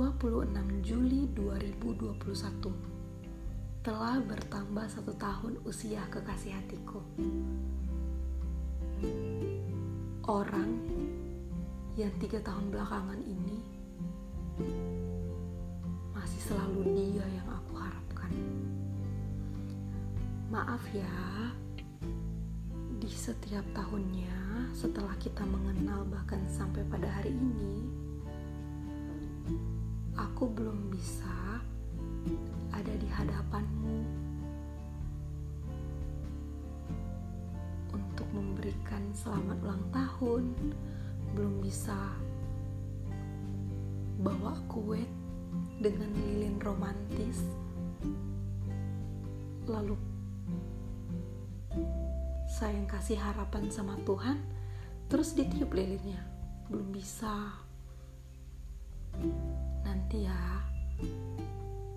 26 Juli 2021 telah bertambah satu tahun usia kekasih hatiku. Orang yang tiga tahun belakangan ini masih selalu dia yang aku harapkan. Maaf ya, di setiap tahunnya setelah kita mengenal bahkan sampai pada hari ini, aku belum bisa ada di hadapanmu untuk memberikan selamat ulang tahun, belum bisa bawa kue dengan lilin romantis, lalu saya yang kasih harapan sama Tuhan, terus ditiup lilinnya, belum bisa. Ya,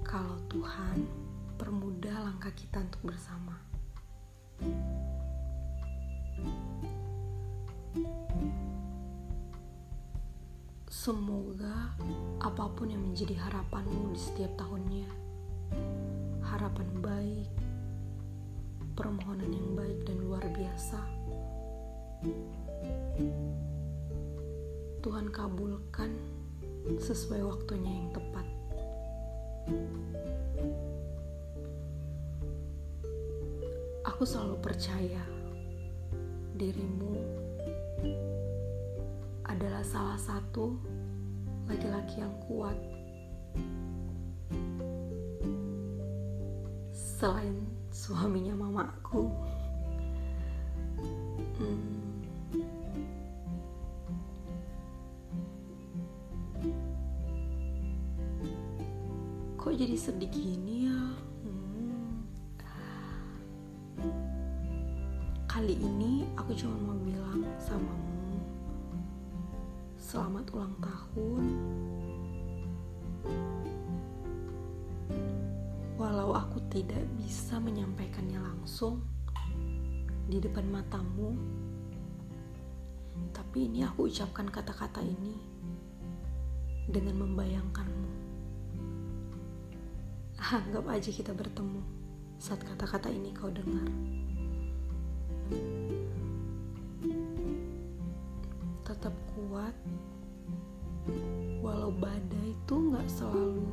kalau Tuhan permudah langkah kita untuk bersama. Semoga apa pun yang menjadi harapanmu di setiap tahunnya, harapan baik, permohonan yang baik dan luar biasa, Tuhan kabulkan sesuai waktunya yang tepat. Aku selalu percaya dirimu adalah salah satu laki-laki yang kuat. Selain suaminya mamaku. Hmm. Kok jadi sedih gini ya? Hmm. Kali ini aku cuma mau bilang samamu Selamat ulang tahun Walau aku tidak bisa menyampaikannya langsung di depan matamu, tapi ini aku ucapkan kata-kata ini dengan membayangkanmu. Anggap aja kita bertemu saat kata-kata ini kau dengar. Tetap kuat, walau badai itu nggak selalu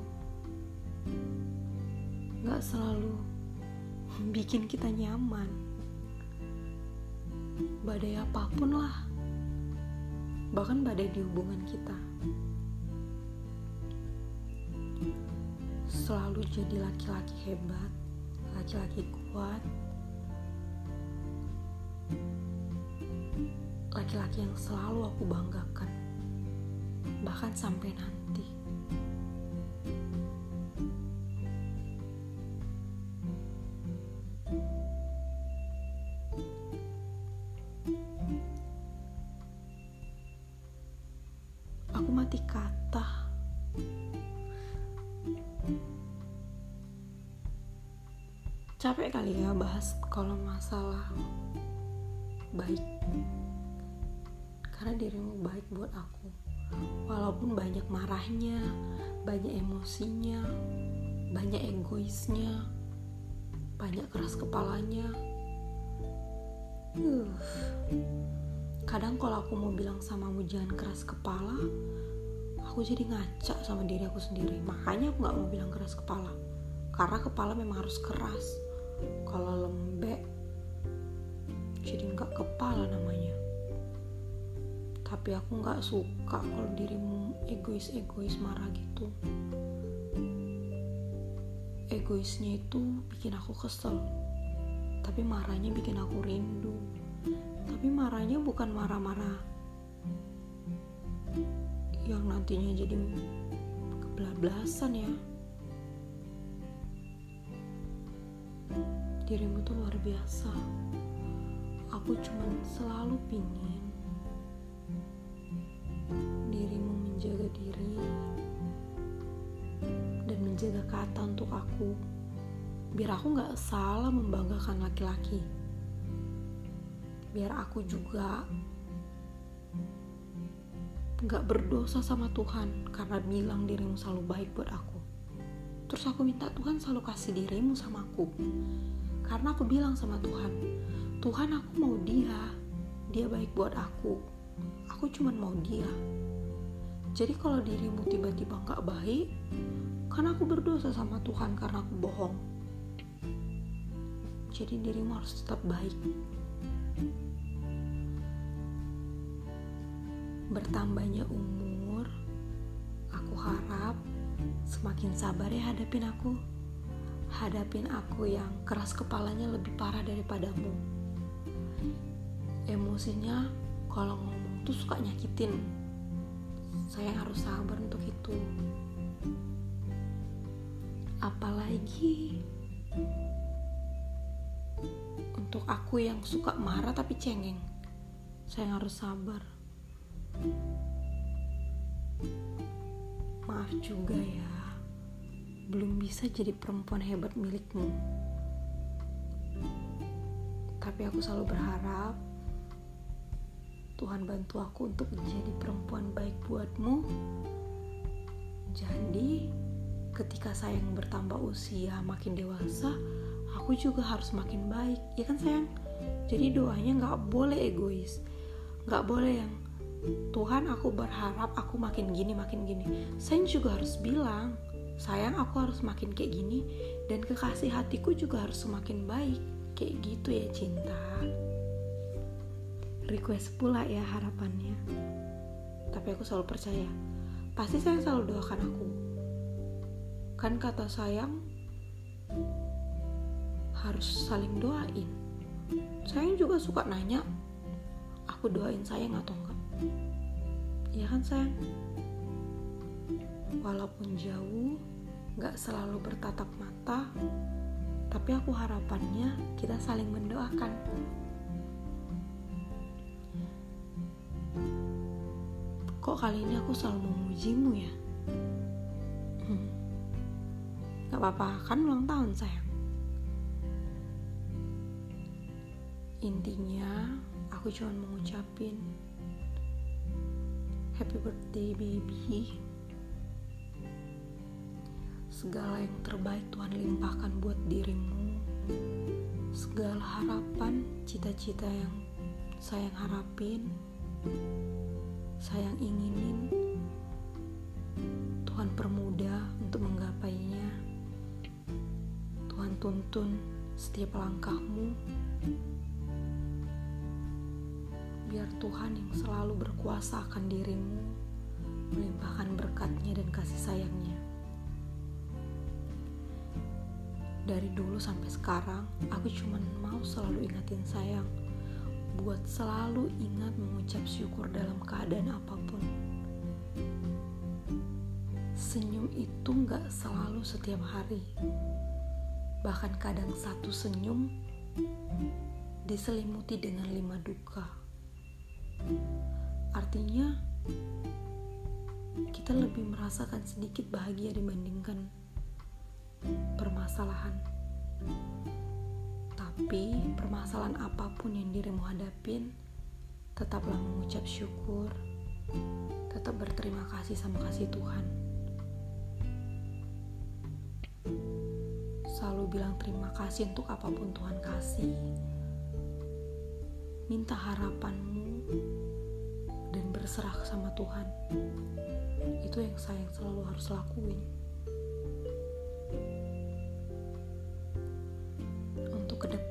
nggak selalu bikin kita nyaman. Badai apa pun lah, bahkan badai di hubungan kita. Selalu jadi laki-laki hebat, laki-laki kuat, laki-laki yang selalu aku banggakan, bahkan sampai nanti. Capek kali ya bahas kalau masalah baik. Karena dirimu baik buat aku. Walaupun banyak marahnya, banyak emosinya, banyak egoisnya, banyak keras kepalanya. Uh. Kadang kalau aku mau bilang samamu jangan keras kepala, aku jadi ngaca sama diri aku sendiri. Makanya aku gak mau bilang keras kepala. Karena kepala memang harus keras. Kalau lembek, jadi nggak kepala namanya. Tapi aku nggak suka kalau dirimu egois-egois marah gitu. Egoisnya itu bikin aku kesel. Tapi marahnya bikin aku rindu tapi marahnya bukan marah-marah yang nantinya jadi kebelablasan ya dirimu tuh luar biasa aku cuman selalu pingin dirimu menjaga diri dan menjaga kata untuk aku biar aku gak salah membanggakan laki-laki biar aku juga gak berdosa sama Tuhan karena bilang dirimu selalu baik buat aku. Terus aku minta Tuhan selalu kasih dirimu sama aku. Karena aku bilang sama Tuhan, Tuhan aku mau dia, dia baik buat aku. Aku cuma mau dia. Jadi kalau dirimu tiba-tiba gak baik, karena aku berdosa sama Tuhan karena aku bohong. Jadi dirimu harus tetap baik. Bertambahnya umur, aku harap semakin sabar ya hadapin aku. Hadapin aku yang keras kepalanya lebih parah daripadamu. Emosinya kalau ngomong tuh suka nyakitin. Saya harus sabar untuk itu. Apalagi untuk aku yang suka marah tapi cengeng. Saya harus sabar. Maaf juga ya, belum bisa jadi perempuan hebat milikmu. Tapi aku selalu berharap Tuhan bantu aku untuk menjadi perempuan baik buatmu. Jadi, ketika sayang bertambah usia makin dewasa, aku juga harus makin baik, ya kan sayang? Jadi doanya nggak boleh egois, nggak boleh yang Tuhan aku berharap aku makin gini makin gini saya juga harus bilang sayang aku harus makin kayak gini dan kekasih hatiku juga harus semakin baik. Kayak gitu ya cinta. Request pula ya harapannya. Tapi aku selalu percaya. Pasti sayang selalu doakan aku. Kan kata sayang harus saling doain. Sayang juga suka nanya aku doain sayang atau enggak? Ya kan sayang? Walaupun jauh gak selalu bertatap mata tapi aku harapannya kita saling mendoakan. Kok kali ini aku selalu memujimu ya? Hmm. gak apa-apa kan ulang tahun sayang. Intinya aku cuma mengucapin happy birthday baby segala yang terbaik Tuhan limpahkan buat dirimu. Segala harapan cita-cita yang sayang harapin sayang inginin Tuhan permudah untuk menggapainya. Tuhan tuntun setiap langkahmu. Biar Tuhan yang selalu berkuasa akan dirimu melimpahkan berkatnya dan kasih sayangnya. Dari dulu sampai sekarang, aku cuma mau selalu ingatin sayang, buat selalu ingat mengucap syukur dalam keadaan apa pun. Senyum itu gak selalu setiap hari, bahkan kadang satu senyum diselimuti dengan lima duka. Artinya, kita lebih merasakan sedikit bahagia dibandingkan permasalahan. Tapi, permasalahan apa pun yang dirimu hadapin, tetaplah mengucap syukur, tetap berterima kasih sama kasih Tuhan. Selalu bilang terima kasih untuk apa pun Tuhan kasih. Minta harapanmu dan berserah sama Tuhan itu yang saya selalu harus lakuin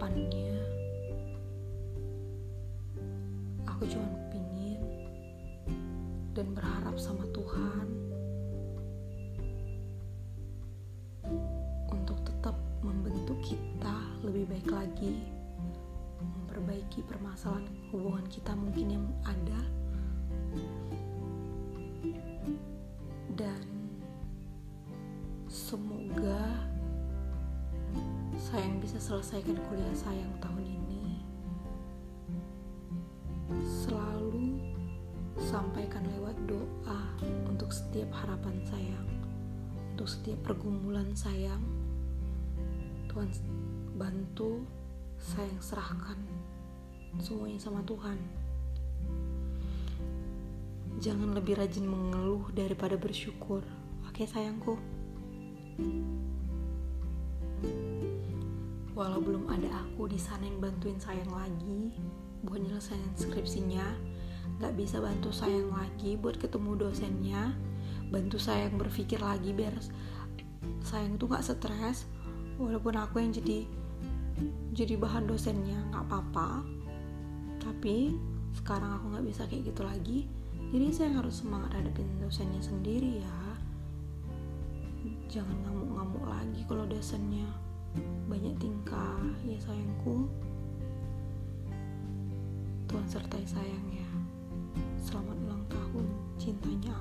untuk ke depannya aku cuma pingin dan berharap sama Tuhan untuk tetap membentuk kita lebih baik lagi memperbaiki permasalahan hubungan kita mungkin yang ada selesaikan kuliah sayang tahun ini selalu sampaikan lewat doa untuk setiap harapan sayang untuk setiap pergumulan sayang Tuhan bantu sayang serahkan semuanya sama Tuhan jangan lebih rajin mengeluh daripada bersyukur. Oke sayangku. Walau belum ada aku di sana yang bantuin sayang lagi buat nyelesain skripsinya, nggak bisa bantu sayang lagi buat ketemu dosennya, bantu sayang berpikir lagi biar sayang itu nggak stres. Walaupun aku yang jadi jadi bahan dosennya nggak apa-apa, tapi sekarang aku nggak bisa kayak gitu lagi. Jadi saya harus semangat hadapin dosennya sendiri ya. Jangan ngamuk-ngamuk lagi kalau dosennya banyak tingkah ya sayangku. Tuhan sertai sayang ya selamat ulang tahun cintanya